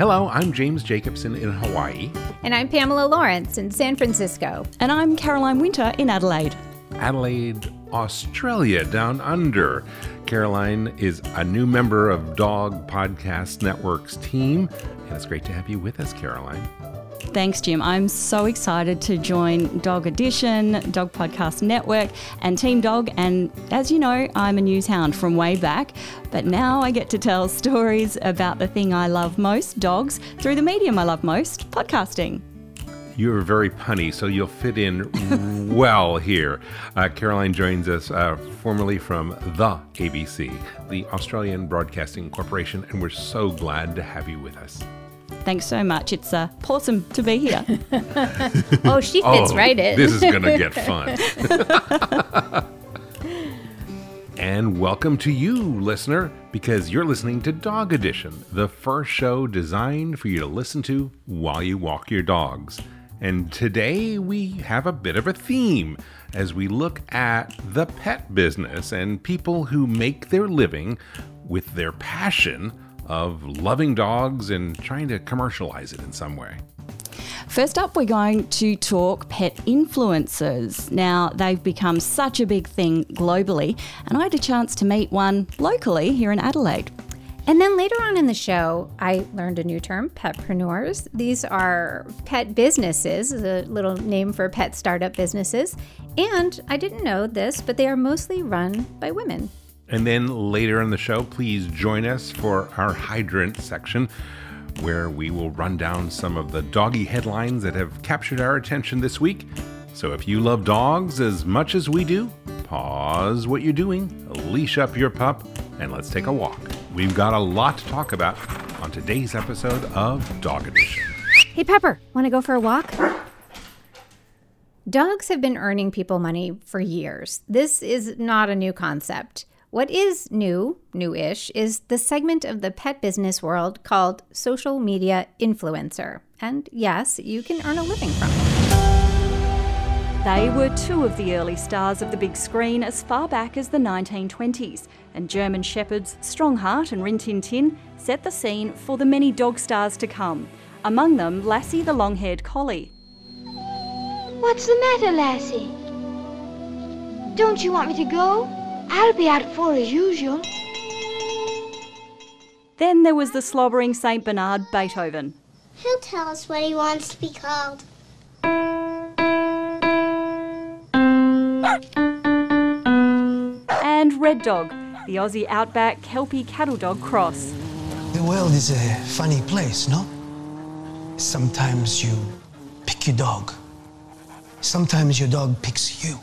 Hello, I'm James Jacobson in Hawaii. And I'm Pamela Lawrence in San Francisco. And I'm Caroline Winter in Adelaide. Adelaide, Australia, down under. Caroline is a new member of Dog Podcast Network's team, and it's great to have you with us, Caroline. Thanks, Jim. I'm so excited to join Dog Edition, Dog Podcast Network, and Team Dog. And as you know, I'm a news hound from way back, but now I get to tell stories about the thing I love most dogs through the medium I love most podcasting. You're very punny, so you'll fit in well here. Uh, Caroline joins us uh, formerly from the ABC, the Australian Broadcasting Corporation, and we're so glad to have you with us. Thanks so much. It's uh, awesome to be here. oh, she fits oh, right in. this is going to get fun. and welcome to you, listener, because you're listening to Dog Edition, the first show designed for you to listen to while you walk your dogs. And today we have a bit of a theme as we look at the pet business and people who make their living with their passion of loving dogs and trying to commercialize it in some way. First up, we're going to talk pet influencers. Now, they've become such a big thing globally, and I had a chance to meet one locally here in Adelaide. And then later on in the show, I learned a new term, petpreneurs. These are pet businesses, a little name for pet startup businesses. And I didn't know this, but they are mostly run by women. And then later in the show, please join us for our hydrant section, where we will run down some of the doggy headlines that have captured our attention this week. So if you love dogs as much as we do, pause what you're doing, leash up your pup, and let's take a walk. We've got a lot to talk about on today's episode of Dog Edition. Hey, Pepper, want to go for a walk? Dogs have been earning people money for years. This is not a new concept. What is new, new-ish, is the segment of the pet business world called social media influencer. And yes, you can earn a living from it. They were two of the early stars of the big screen as far back as the 1920s, and German Shepherds Strongheart and Rin Tin Tin set the scene for the many dog stars to come, among them Lassie the long haired collie. What's the matter, Lassie? Don't you want me to go? I'll be at four as usual. Then there was the slobbering St. Bernard Beethoven. He'll tell us what he wants to be called. And Red Dog, the Aussie Outback Kelpie Cattle Dog cross. The world is a funny place, no? Sometimes you pick your dog. Sometimes your dog picks you.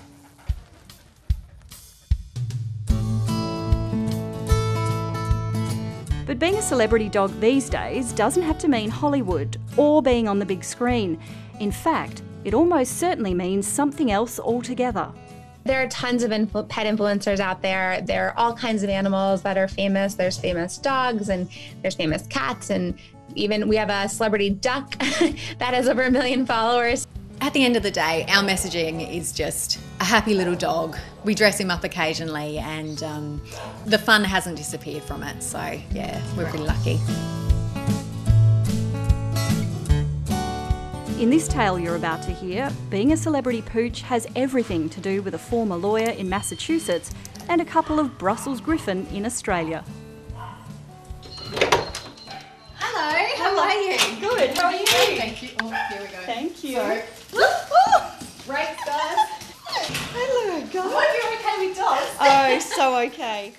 But being a celebrity dog these days doesn't have to mean Hollywood or being on the big screen. In fact, it almost certainly means something else altogether. There are tons of influ- pet influencers out there. There are all kinds of animals that are famous. There's famous dogs and there's famous cats and even we have a celebrity duck that has over a million followers. At the end of the day, our messaging is just a happy little dog. We dress him up occasionally, and um, the fun hasn't disappeared from it. So, yeah, we're pretty lucky. In this tale you're about to hear, being a celebrity pooch has everything to do with a former lawyer in Massachusetts and a couple of Brussels Griffon in Australia. Hello, how are you? Good, how are you? Thank you. Oh, here we go. Thank you. Sorry. Right, guys. Hello, guys. Hope you're okay with dogs. Oh, so okay.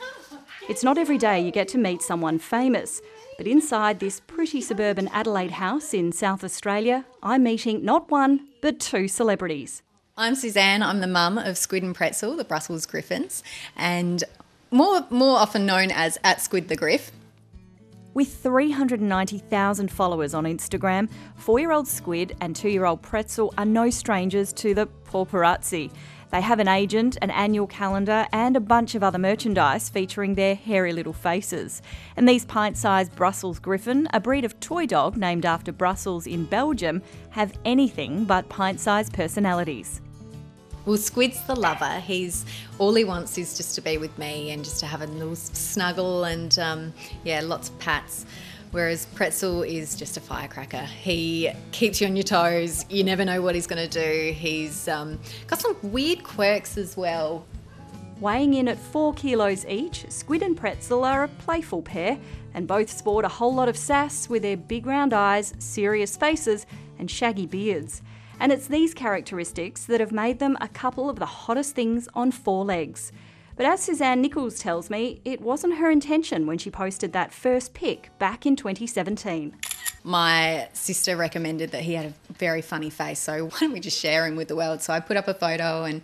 It's not every day you get to meet someone famous, but inside this pretty suburban Adelaide house in South Australia, I'm meeting not one, but two celebrities. I'm Suzanne. I'm the mum of Squid and Pretzel, the Brussels Griffons, and more more often known as at Squid the Griff. With 390,000 followers on Instagram, four year old Squid and two year old Pretzel are no strangers to the paparazzi. They have an agent, an annual calendar, and a bunch of other merchandise featuring their hairy little faces. And these pint sized Brussels Griffon, a breed of toy dog named after Brussels in Belgium, have anything but pint sized personalities. Well, Squid's the lover. He's all he wants is just to be with me and just to have a little snuggle and um, yeah, lots of pats. Whereas Pretzel is just a firecracker. He keeps you on your toes. You never know what he's going to do. He's um, got some weird quirks as well. Weighing in at 4 kilos each, Squid and Pretzel are a playful pair, and both sport a whole lot of sass with their big round eyes, serious faces, and shaggy beards. And it's these characteristics that have made them a couple of the hottest things on four legs. But as Suzanne Nichols tells me, it wasn't her intention when she posted that first pic back in 2017. My sister recommended that he had a very funny face, so why don't we just share him with the world? So I put up a photo and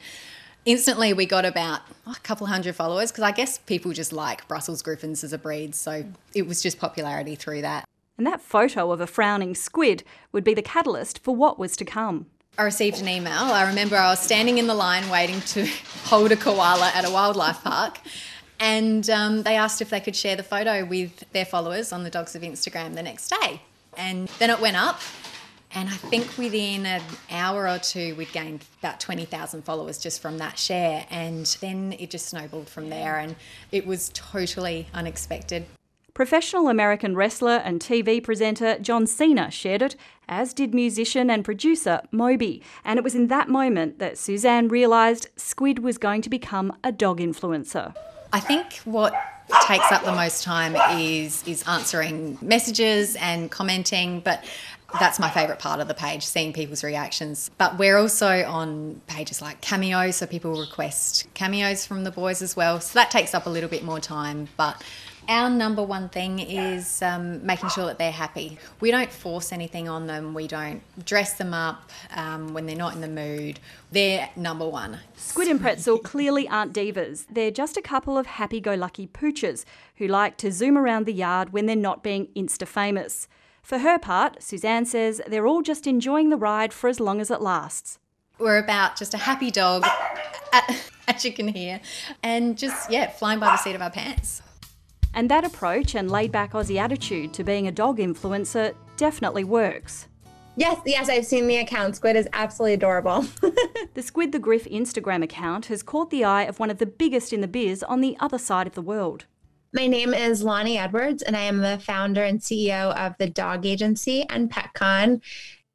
instantly we got about oh, a couple hundred followers because I guess people just like Brussels griffons as a breed. So it was just popularity through that. And that photo of a frowning squid would be the catalyst for what was to come. I received an email. I remember I was standing in the line waiting to hold a koala at a wildlife park. And um, they asked if they could share the photo with their followers on the Dogs of Instagram the next day. And then it went up. And I think within an hour or two, we'd gained about 20,000 followers just from that share. And then it just snowballed from there. And it was totally unexpected. Professional American wrestler and TV presenter John Cena shared it, as did musician and producer Moby. And it was in that moment that Suzanne realised Squid was going to become a dog influencer. I think what takes up the most time is is answering messages and commenting, but that's my favourite part of the page, seeing people's reactions. But we're also on pages like Cameo, so people request cameos from the boys as well. So that takes up a little bit more time, but our number one thing is um, making sure that they're happy. We don't force anything on them. We don't dress them up um, when they're not in the mood. They're number one. Squid and Pretzel clearly aren't divas. They're just a couple of happy go lucky pooches who like to zoom around the yard when they're not being insta famous. For her part, Suzanne says they're all just enjoying the ride for as long as it lasts. We're about just a happy dog, as you can hear, and just, yeah, flying by the seat of our pants. And that approach and laid back Aussie attitude to being a dog influencer definitely works. Yes, yes, I've seen the account. Squid is absolutely adorable. the Squid the Griff Instagram account has caught the eye of one of the biggest in the biz on the other side of the world. My name is Loni Edwards, and I am the founder and CEO of the dog agency and PetCon.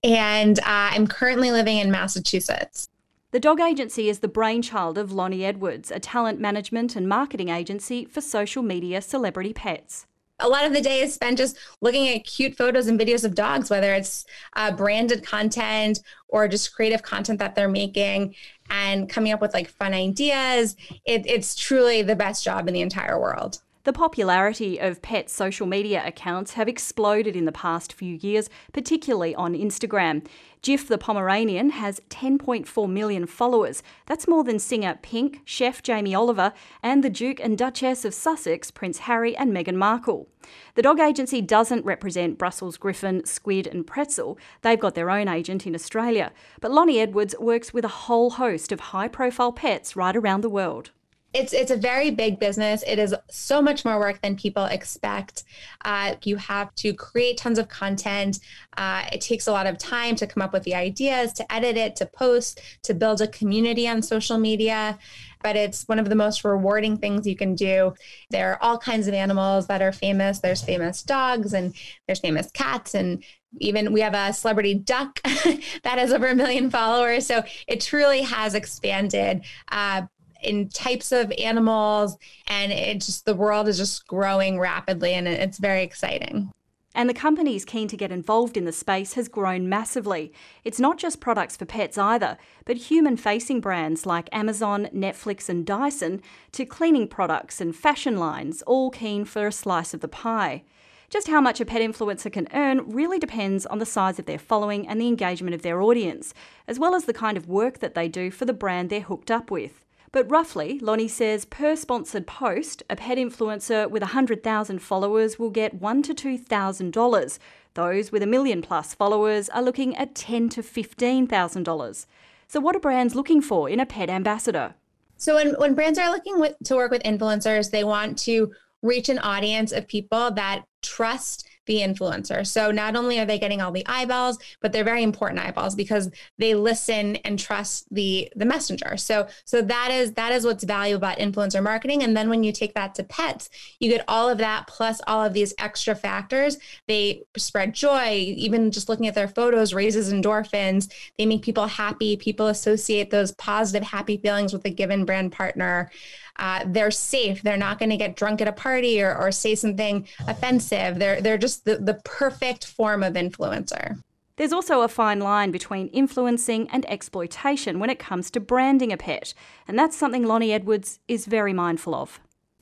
And uh, I'm currently living in Massachusetts. The dog agency is the brainchild of Loni Edwards, a talent management and marketing agency for social media celebrity pets. A lot of the day is spent just looking at cute photos and videos of dogs, whether it's uh, branded content or just creative content that they're making and coming up with like fun ideas. It, it's truly the best job in the entire world. The popularity of pet social media accounts have exploded in the past few years, particularly on Instagram. Jiff the Pomeranian has 10.4 million followers. That's more than singer Pink, chef Jamie Oliver, and the Duke and Duchess of Sussex, Prince Harry and Meghan Markle. The dog agency doesn't represent Brussels Griffon, Squid, and Pretzel. They've got their own agent in Australia. But Loni Edwards works with a whole host of high profile pets right around the world it's it's a very big business. It is so much more work than people expect. Uh, you have to create tons of content. Uh, it takes a lot of time to come up with the ideas, to edit it, to post, to build a community on social media. But it's one of the most rewarding things you can do. There are all kinds of animals that are famous. There's famous dogs and there's famous cats and even we have a celebrity duck that has over a million followers. So it truly has expanded. Uh, in types of animals and it just the world is just growing rapidly and it's very exciting and the companies keen to get involved in the space has grown massively. It's not just products for pets either, but human facing brands like Amazon, Netflix, and Dyson, to cleaning products and fashion lines, all keen for a slice of the pie. Just how much a pet influencer can earn really depends on the size of their following and the engagement of their audience, as well as the kind of work that they do for the brand they're hooked up with. But roughly, Loni says per sponsored post, a pet influencer with 100,000 followers will get one to $2,000. Those with a million plus followers are looking at ten to $15,000. So, what are brands looking for in a pet ambassador? So, when, when brands are looking with, to work with influencers, they want to reach an audience of people that trust the influencer. So not only are they getting all the eyeballs, but they're very important eyeballs because they listen and trust the the messenger. So so that is that is what's valuable about influencer marketing. And then when you take that to pets, you get all of that plus all of these extra factors. They spread joy, even just looking at their photos raises endorphins. They make people happy. People associate those positive happy feelings with a given brand partner uh, they're safe. They're not going to get drunk at a party or, or say something offensive. They're they're just the, the perfect form of influencer. There's also a fine line between influencing and exploitation when it comes to branding a pet, and that's something Loni Edwards is very mindful of.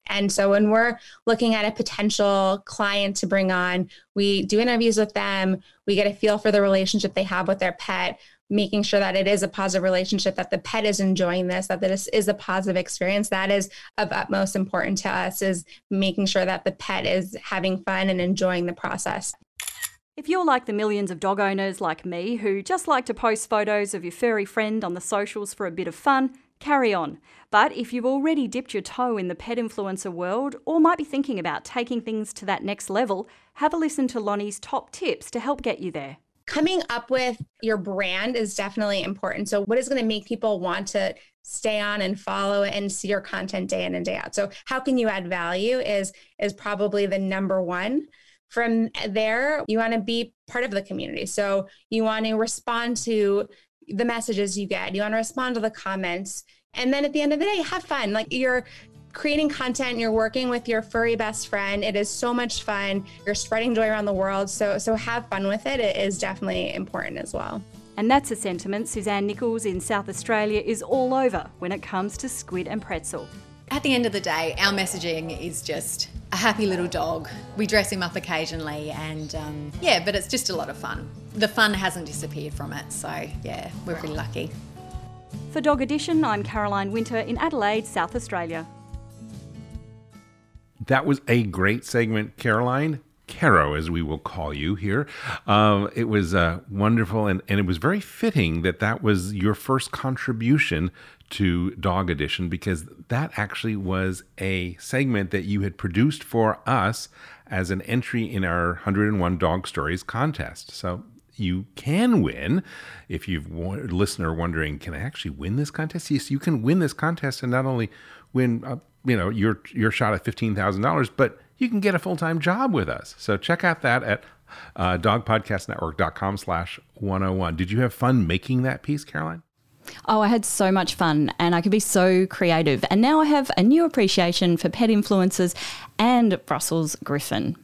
And so when we're looking at a potential client to bring on, we do interviews with them, we get a feel for the relationship they have with their pet making sure that it is a positive relationship, that the pet is enjoying this, that this is a positive experience. That is of utmost importance to us is making sure that the pet is having fun and enjoying the process. If you're like the millions of dog owners like me who just like to post photos of your furry friend on the socials for a bit of fun, carry on. But if you've already dipped your toe in the pet influencer world or might be thinking about taking things to that next level, have a listen to Loni's top tips to help get you there coming up with your brand is definitely important. So, what is going to make people want to stay on and follow and see your content day in and day out? So, how can you add value is is probably the number one. From there, you want to be part of the community. So, you want to respond to the messages you get. You want to respond to the comments. And then at the end of the day, have fun. Like you're creating content, you're working with your furry best friend. It is so much fun. You're spreading joy around the world. So so have fun with it. It is definitely important as well. And that's a sentiment Suzanne Nichols in South Australia is all over when it comes to squid and pretzel. At the end of the day, our messaging is just a happy little dog. We dress him up occasionally, and um, yeah, but it's just a lot of fun. The fun hasn't disappeared from it, so yeah, we're pretty lucky. For Dog Edition, I'm Caroline Winter in Adelaide, South Australia. That was a great segment, Caroline. Caro, as we will call you here. Um, it was uh, wonderful, and, and it was very fitting that that was your first contribution to Dog Edition because that actually was a segment that you had produced for us as an entry in our 101 Dog Stories contest. So you can win. If you've a listener wondering, can I actually win this contest? Yes, you can win this contest and not only win uh, you know your your shot at fifteen thousand dollars, but you can get a full time job with us. So check out that at uh, dogpodcastnetwork.com slash 101. Did you have fun making that piece, Caroline? Oh, I had so much fun and I could be so creative. And now I have a new appreciation for pet influencers and Brussels Griffon.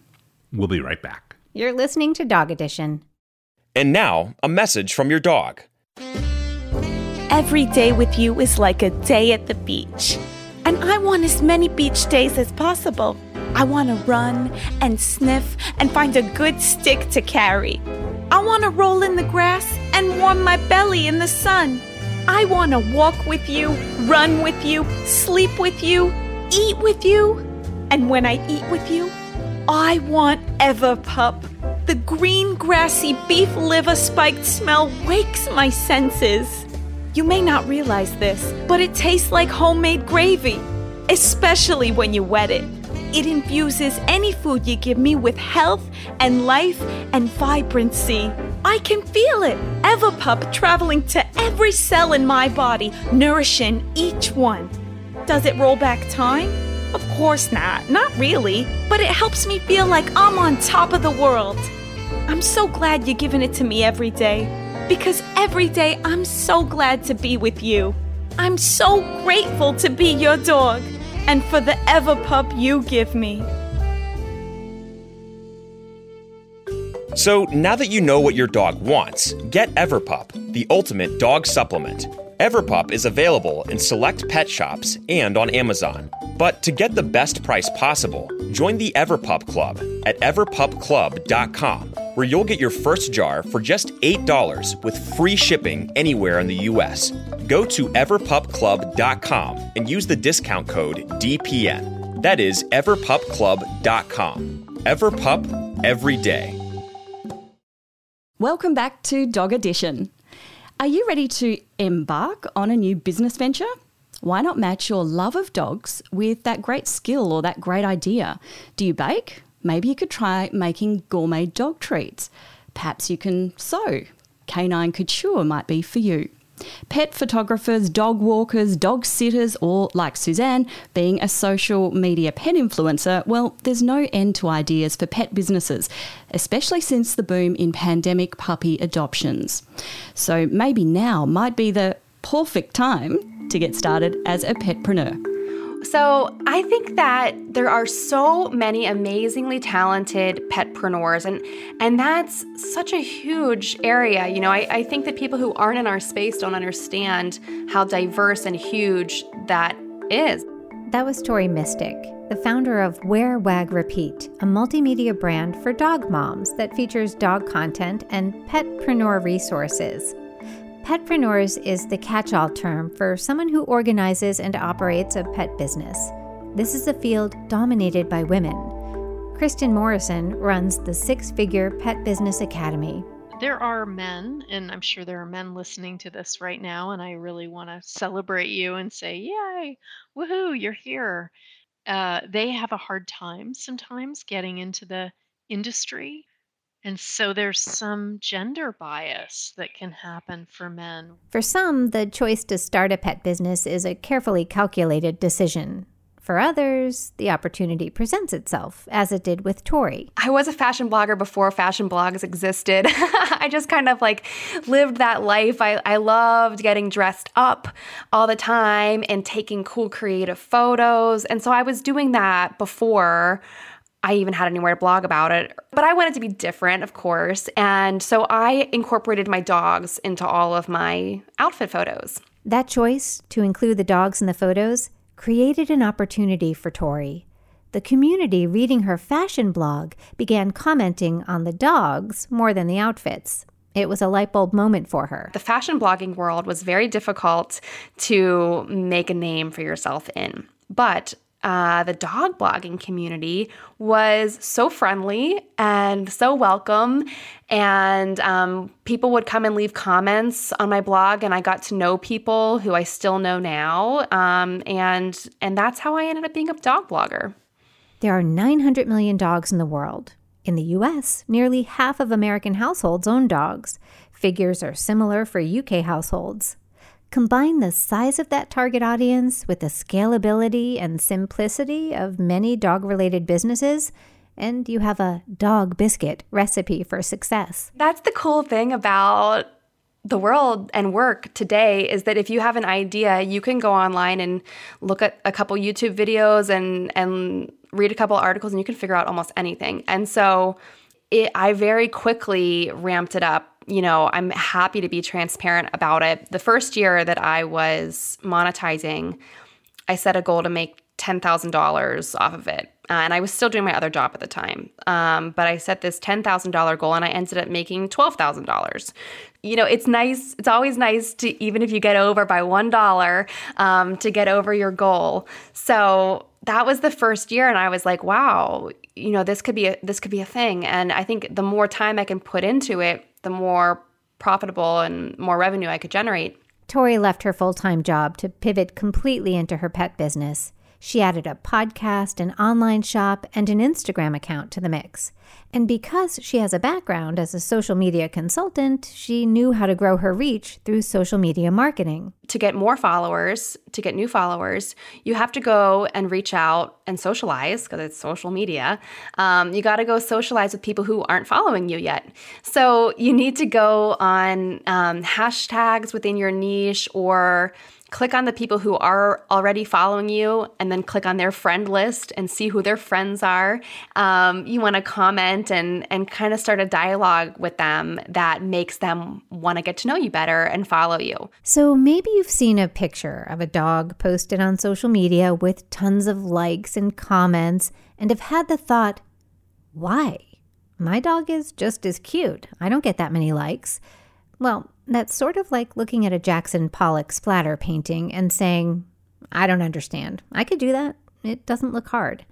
We'll be right back. You're listening to Dog Edition. And now, a message from your dog. Every day with you is like a day at the beach and I want as many beach days as possible. I want to run and sniff and find a good stick to carry. I want to roll in the grass and warm my belly in the sun. I want to walk with you, run with you, sleep with you, eat with you. And when I eat with you, I want Everpup. The green, grassy beef liver spiked smell wakes my senses. You may not realize this, but it tastes like homemade gravy, especially when you wet it. It infuses any food you give me with health and life and vibrancy. I can feel it. Everpup traveling to every cell in my body, nourishing each one. Does it roll back time? Of course not, not really, but it helps me feel like I'm on top of the world. I'm so glad you're giving it to me every day because every day I'm so glad to be with you. I'm so grateful to be your dog and for the Everpup you give me. So now that you know what your dog wants, get Everpup, the ultimate dog supplement. Everpup is available in select pet shops and on Amazon. But to get the best price possible, join the Everpup Club at everpupclub.com, where you'll get your first jar for just $8 with free shipping anywhere in the US. Go to everpupclub.com and use the discount code DPN. That is everpupclub.com. Everpup every day. Welcome back to Dog Edition. Are you ready to embark on a new business venture? Why not match your love of dogs with that great skill or that great idea? Do you bake? Maybe you could try making gourmet dog treats. Perhaps you can sew. Canine couture might be for you. Pet photographers, dog walkers, dog sitters, or like Suzanne, being a social media pet influencer, well, there's no end to ideas for pet businesses, especially since the boom in pandemic puppy adoptions. So maybe now might be the perfect time to get started as a petpreneur. So, I think that there are so many amazingly talented petpreneurs, and and that's such a huge area. You know, I, I think that people who aren't in our space don't understand how diverse and huge that is. That was Tori Mistick, the founder of Wear Wag Repeat, a multimedia brand for dog moms that features dog content and petpreneur resources. Petpreneurs is the catch all term for someone who organizes and operates a pet business. This is a field dominated by women. Kristin Morrison runs the Six Figure Pet Business Academy. There are men, and I'm sure there are men listening to this right now, and I really want to celebrate you and say, Yay, woohoo, you're here. Uh, they have a hard time sometimes getting into the industry and so there's some gender bias that can happen for men. For some, the choice to start a pet business is a carefully calculated decision. For others, the opportunity presents itself, as it did with Tori. I was a fashion blogger before fashion blogs existed. I just kind of like lived that life. I, I loved getting dressed up all the time and taking cool creative photos. And so I was doing that before I even had anywhere to blog about it. But I wanted to be different, of course. And so I incorporated my dogs into all of my outfit photos. That choice to include the dogs in the photos created an opportunity for Tori. The community reading her fashion blog began commenting on the dogs more than the outfits. It was a light bulb moment for her. The fashion blogging world was very difficult to make a name for yourself in. But uh, the dog blogging community was so friendly and so welcome. And um, people would come and leave comments on my blog, and I got to know people who I still know now. Um, and and that's how I ended up being a dog blogger. There are 900 million dogs in the world. In the US, nearly half of American households own dogs. Figures are similar for UK households. Combine the size of that target audience with the scalability and simplicity of many dog related businesses, and you have a dog biscuit recipe for success. That's the cool thing about the world and work today is that if you have an idea, you can go online and look at a couple YouTube videos and and read a couple articles and you can figure out almost anything. And so it, I very quickly ramped it up you know, I'm happy to be transparent about it. The first year that I was monetizing, I set a goal to make $10,000 off of it. Uh, and I was still doing my other job at the time. Um, but I set this $10,000 goal and I ended up making $12,000. You know, it's nice, it's always nice to, even if you get over by $1, um, to get over your goal. So that was the first year. And I was like, wow, you know, this could be a, this could be a thing. And I think the more time I can put into it, the more profitable and more revenue I could generate. Tori left her full time job to pivot completely into her pet business. She added a podcast, an online shop, and an Instagram account to the mix. And because she has a background as a social media consultant, she knew how to grow her reach through social media marketing. To get more followers, to get new followers, you have to go and reach out and socialize because it's social media. Um, you got to go socialize with people who aren't following you yet. So you need to go on um, hashtags within your niche or click on the people who are already following you and then click on their friend list and see who their friends are. Um, you want to comment and, and kind of start a dialogue with them that makes them want to get to know you better and follow you. So maybe you've seen a picture of a dog posted on social media with tons of likes and comments and have had the thought, why? My dog is just as cute. I don't get that many likes. Well, that's sort of like looking at a Jackson Pollock splatter painting and saying, I don't understand. I could do that. It doesn't look hard.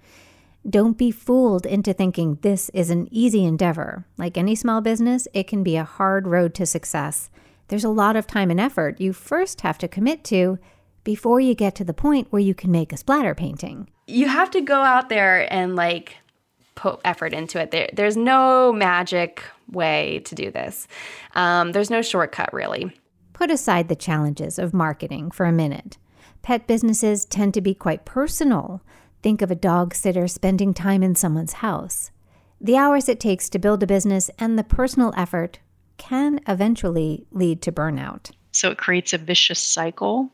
Don't be fooled into thinking this is an easy endeavor. Like any small business, it can be a hard road to success. There's a lot of time and effort you first have to commit to before you get to the point where you can make a splatter painting. You have to go out there and like put effort into it. There, there's no magic way to do this. Um, there's no shortcut, really. Put aside the challenges of marketing for a minute. Pet businesses tend to be quite personal. Think of a dog sitter spending time in someone's house. The hours it takes to build a business and the personal effort can eventually lead to burnout. So it creates a vicious cycle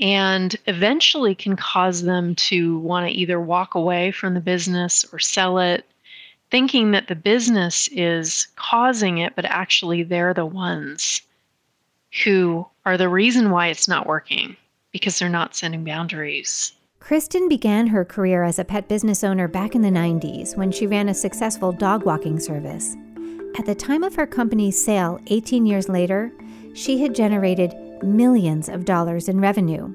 and eventually can cause them to want to either walk away from the business or sell it, thinking that the business is causing it, but actually they're the ones who are the reason why it's not working because they're not setting boundaries. Kristin began her career as a pet business owner back in the 90s when she ran a successful dog walking service. At the time of her company's sale 18 years later, she had generated millions of dollars in revenue.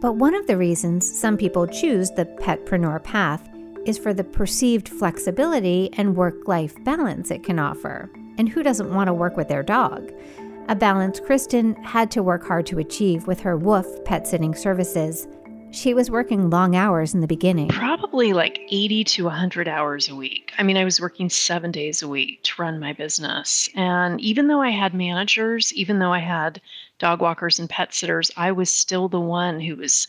But one of the reasons some people choose the petpreneur path is for the perceived flexibility and work life balance it can offer. And who doesn't want to work with their dog? A balance Kristin had to work hard to achieve with her Woof pet sitting services. She was working long hours in the beginning. Probably like 80 to 100 hours a week. I mean, I was working seven days a week to run my business. And even though I had managers, even though I had dog walkers and pet sitters, I was still the one who was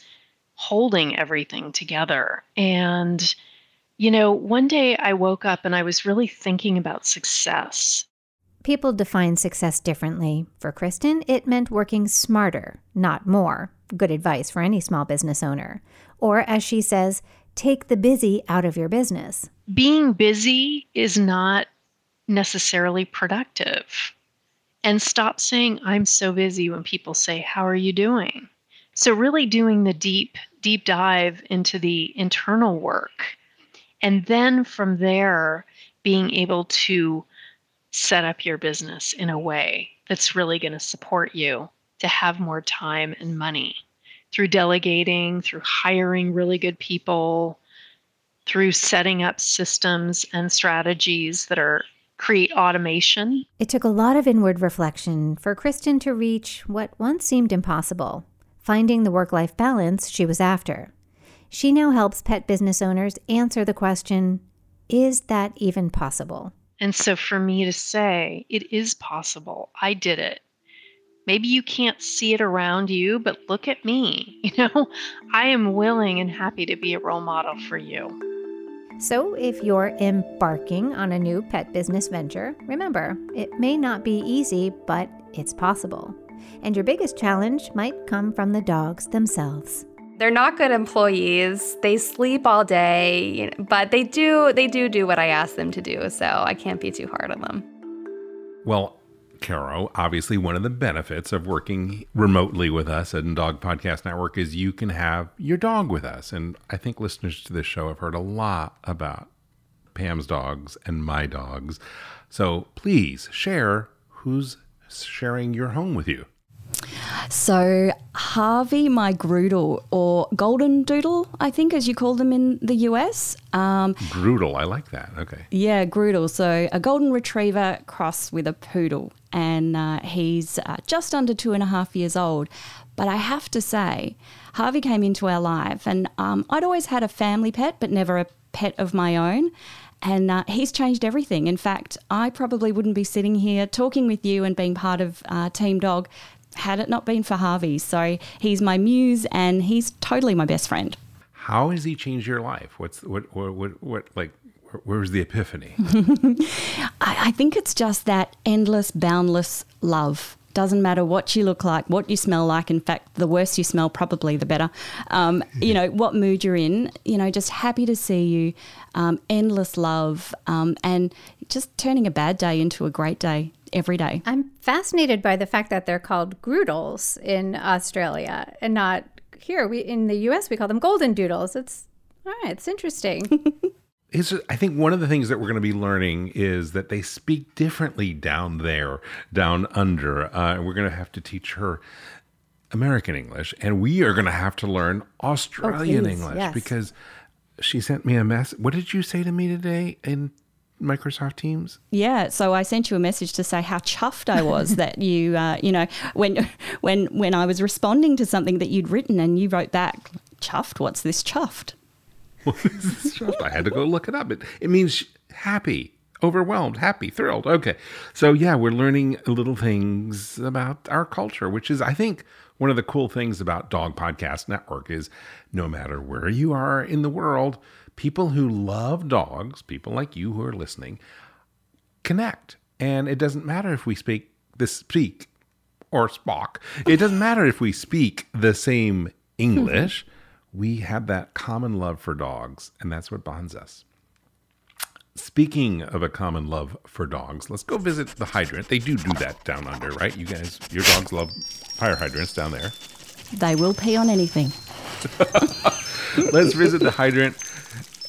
holding everything together. And, you know, one day I woke up and I was really thinking about success. People define success differently. For Kristin, it meant working smarter, not more. Good advice for any small business owner. Or, as she says, take the busy out of your business. Being busy is not necessarily productive. And stop saying, I'm so busy when people say, How are you doing? So, really doing the deep, deep dive into the internal work. And then from there, being able to set up your business in a way that's really going to support you to have more time and money through delegating, through hiring really good people, through setting up systems and strategies that are create automation. It took a lot of inward reflection for Kristin to reach what once seemed impossible, finding the work-life balance she was after. She now helps pet business owners answer the question, is that even possible? And so for me to say, it is possible, I did it. Maybe you can't see it around you, but look at me. You know, I am willing and happy to be a role model for you. So, if you're embarking on a new pet business venture, remember, it may not be easy, but it's possible. And your biggest challenge might come from the dogs themselves. They're not good employees. They sleep all day, but they do they do do what I ask them to do, so I can't be too hard on them. Well, Caro, obviously one of the benefits of working remotely with us at Dog Podcast Network is you can have your dog with us. And I think listeners to this show have heard a lot about Pam's dogs and my dogs. So please share who's sharing your home with you. So, Harvey, my Groodle, or Golden Doodle, I think, as you call them in the US. Um, Groodle, I like that. Okay. Yeah, Groodle. So, a Golden Retriever cross with a Poodle. And uh, he's uh, just under two and a half years old. But I have to say, Harvey came into our life, and um, I'd always had a family pet, but never a pet of my own. And uh, he's changed everything. In fact, I probably wouldn't be sitting here talking with you and being part of uh, Team Dog had it not been for Harvey. So he's my muse and he's totally my best friend. How has he changed your life? What's what what what, what like where where's the epiphany? I, I think it's just that endless, boundless love doesn't matter what you look like, what you smell like. In fact, the worse you smell, probably the better. Um, you know, what mood you're in, you know, just happy to see you, um, endless love, um, and just turning a bad day into a great day every day. I'm fascinated by the fact that they're called Groodles in Australia and not here. We in the US we call them golden doodles. It's all right, it's interesting. It's, I think one of the things that we're going to be learning is that they speak differently down there, down under. Uh, we're going to have to teach her American English, and we are going to have to learn Australian oh, English yes. because she sent me a message. What did you say to me today in Microsoft Teams? Yeah, so I sent you a message to say how chuffed I was that you, uh, you know, when when when I was responding to something that you'd written, and you wrote back, "Chuffed? What's this chuffed?" What is this stressed? I had to go look it up. It, it means happy, overwhelmed, happy, thrilled. Okay. So, yeah, we're learning little things about our culture, which is, I think, one of the cool things about Dog Podcast Network is no matter where you are in the world, people who love dogs, people like you who are listening, connect. And it doesn't matter if we speak the speak or Spock. It doesn't matter if we speak the same English. we have that common love for dogs, and that's what bonds us. Speaking of a common love for dogs, let's go visit the hydrant. They do do that down under, right? You guys, your dogs love fire hydrants down there. They will pee on anything. Let's visit the hydrant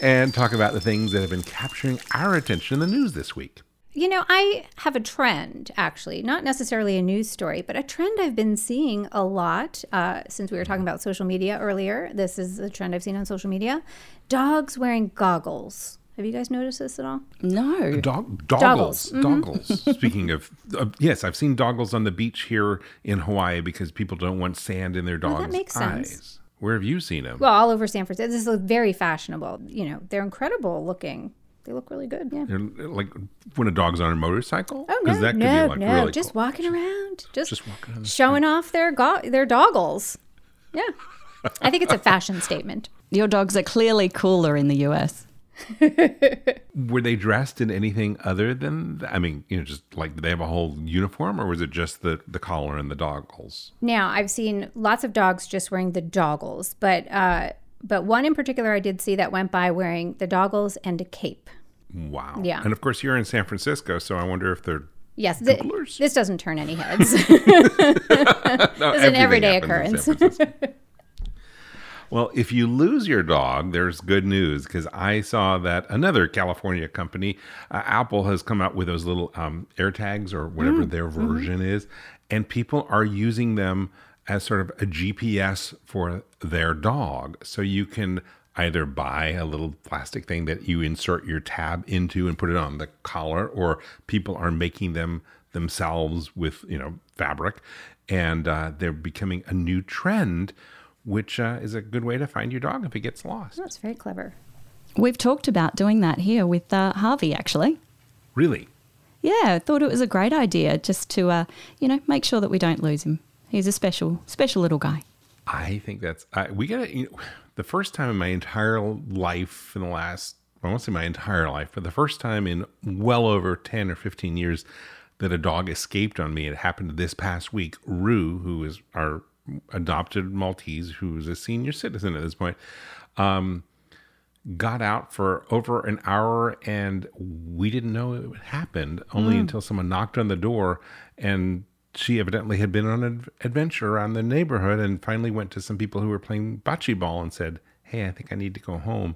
and talk about the things that have been capturing our attention in the news this week. You know, I have a trend, actually, not necessarily a news story, but a trend I've been seeing a lot uh, since we were talking about social media earlier. This is a trend I've seen on social media dogs wearing goggles. Have you guys noticed this at all? No. Dog, doggles. Doggles. Mhm. Speaking of, uh, yes, I've seen doggles on the beach here in Hawaii because people don't want sand in their Oh, dogs' that makes eyes. sense. Where have you seen them? Well, all over San Francisco. This is very fashionable. You know, they're incredible looking. They look really good. Yeah. They're uh, like when a dog's on a motorcycle? Oh no, that could no, be like no! really just cool. walking around, just, Just walking on the showing off their go- their doggles. Yeah, I think it's a fashion statement. Your dogs are clearly cooler in the US. Were they dressed in anything other than? th- I mean, you know, just like did they have a whole uniform, or was it just the the collar and the doggles? Now, I've seen lots of dogs just wearing the doggles, but uh, but one in particular I did see that went by wearing the doggles and a cape. Wow. Yeah. And of course, you're in San Francisco, so I wonder if they're Yes, th- this doesn't turn any heads. No, it's an everyday occurrence. Well, if you lose your dog, there's good news because I saw that another California company, uh, Apple, has come out with those little um, air tags or whatever Mm, their mhm. version is, and people are using them as sort of a GPS for their dog. So you can either buy a little plastic thing that you insert your tab into and put it on the collar, or people are making them themselves with you know fabric, and uh, they're becoming a new trend which uh, is a good way to find your dog if it gets lost. That's very clever. We've talked about doing that here with uh, Harvey, actually. Really? Yeah, I thought it was a great idea just to, uh, you know, make sure that we don't lose him. He's a special, special little guy. I think that's I, we got to. You know, the first time in my entire life, in the last, I won't say my entire life, but the first time in well over ten or fifteen years that a dog escaped on me. It happened this past week. Rue, who is our adopted Maltese, who is a senior citizen at this point, um, got out for over an hour, and we didn't know it happened only Mm. until someone knocked on the door and she evidently had been on an adventure around the neighborhood and finally went to some people who were playing bocce ball and said, Hey, I think I need to go home.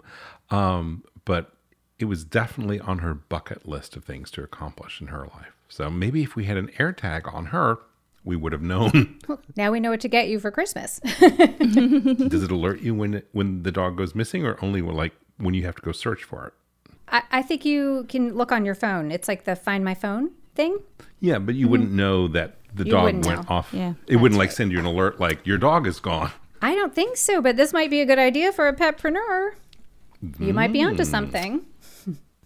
Um, but it was definitely on her bucket list of things to accomplish in her life. So maybe if we had an air tag on her, we would have known. Well, now we know what to get you for Christmas. Does it alert you when when the dog goes missing, or only when, like when you have to go search for it? I, I think you can look on your phone. It's like the Find My Phone thing. Yeah, but you wouldn't know that the You dog went know. off. Yeah, it wouldn't that's like send you an alert like your dog is gone. I don't think so, but this might be a good idea for a petpreneur. You might be onto Mm. something.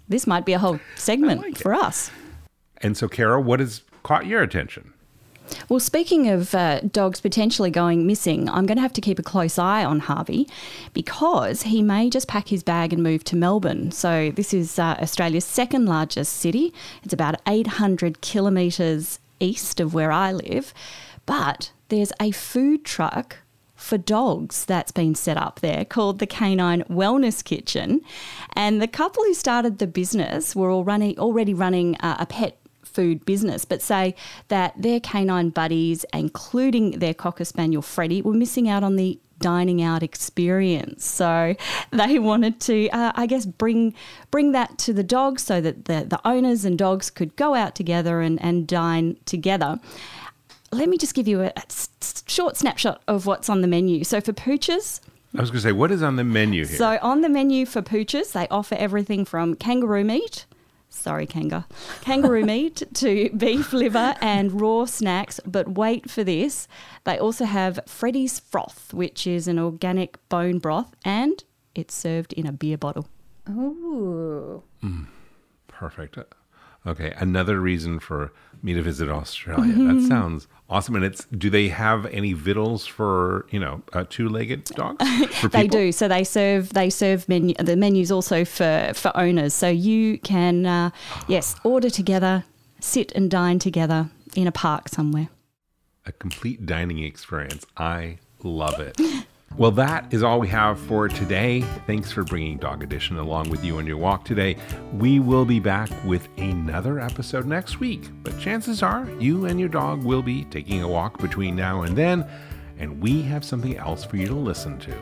This might be a whole segment for us. And so, Kara, what has caught your attention? Well, speaking of uh, dogs potentially going missing, I'm going to have to keep a close eye on Harvey because he may just pack his bag and move to Melbourne. So, this is uh, Australia's second largest city. It's about 800 kilometres east of where I live. But there's a food truck for dogs that's been set up there called the Canine Wellness Kitchen. And the couple who started the business were running, already running a pet food business, but say that their canine buddies, including their Cocker Spaniel Freddie, were missing out on the dining out experience. So they wanted to, uh, I guess, bring bring that to the dogs so that the, the owners and dogs could go out together and, and dine together. Let me just give you a short snapshot of what's on the menu. So for pooches, I was going to say, what is on the menu here? so on the menu for pooches, they offer everything from kangaroo meat, sorry kanga, kangaroo meat to beef liver and raw snacks. But wait for this, they also have Freddy's froth, which is an organic bone broth, and It's served in a beer bottle. Ooh. Mm, perfect. Okay, another reason for me to visit Australia. That Mhm. sounds awesome. And it's do they have any victuals for you know uh, two-legged dogs? They do. So they serve they serve menu. The menus also for for owners. So you can uh, yes order together, sit and dine together in a park somewhere. a complete dining experience. I love it. Well, that is all we have for today. Thanks for bringing Dog Edition along with you on your walk today. We will be back with another episode next week, but chances are you and your dog will be taking a walk between now and then, and we have something else for you to listen to.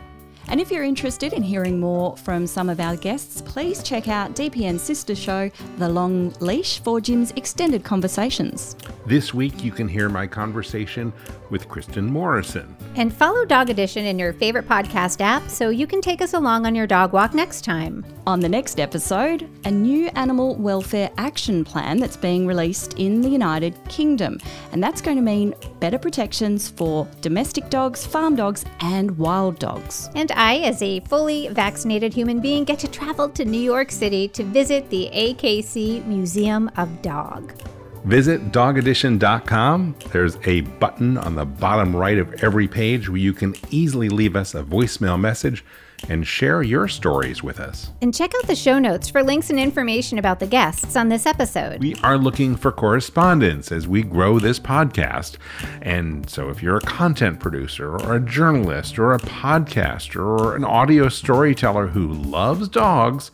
And if you're interested in hearing more from some of our guests, please check out DPN's sister show, The Long Leash, for Jim's extended conversations. This week, you can hear my conversation with Kristin Morrison. And follow Dog Edition in your favorite podcast app so you can take us along on your dog walk next time. On the next episode, a new animal welfare action plan that's being released in the United Kingdom. And that's going to mean better protections for domestic dogs, farm dogs, and wild dogs. And I, as a fully vaccinated human being, get to travel to New York City to visit the AKC Museum of Dog. Visit dogedition.com. There's a button on the bottom right of every page where you can easily leave us a voicemail message and share your stories with us. And check out the show notes for links and information about the guests on this episode. We are looking for correspondence as we grow this podcast. And so if you're a content producer or a journalist or a podcaster or an audio storyteller who loves dogs,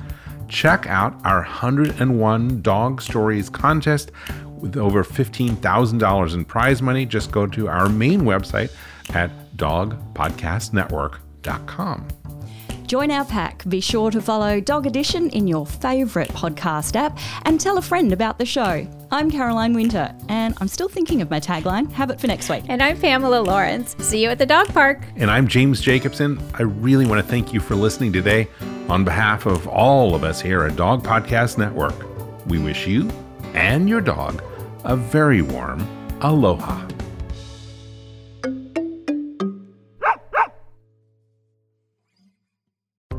check out our 101 Dog Stories contest with over $15,000 in prize money. Just go to our main website at dogpodcastnetwork.com. Join our pack. Be sure to follow Dog Edition in your favourite podcast app and tell a friend about the show. I'm Caroline Winter, and I'm still thinking of my tagline. Have it for next week. And I'm Pamela Lawrence. See you at the dog park. And I'm James Jacobson. I really want to thank you for listening today. On behalf of all of us here at Dog Podcast Network, we wish you and your dog a very warm aloha.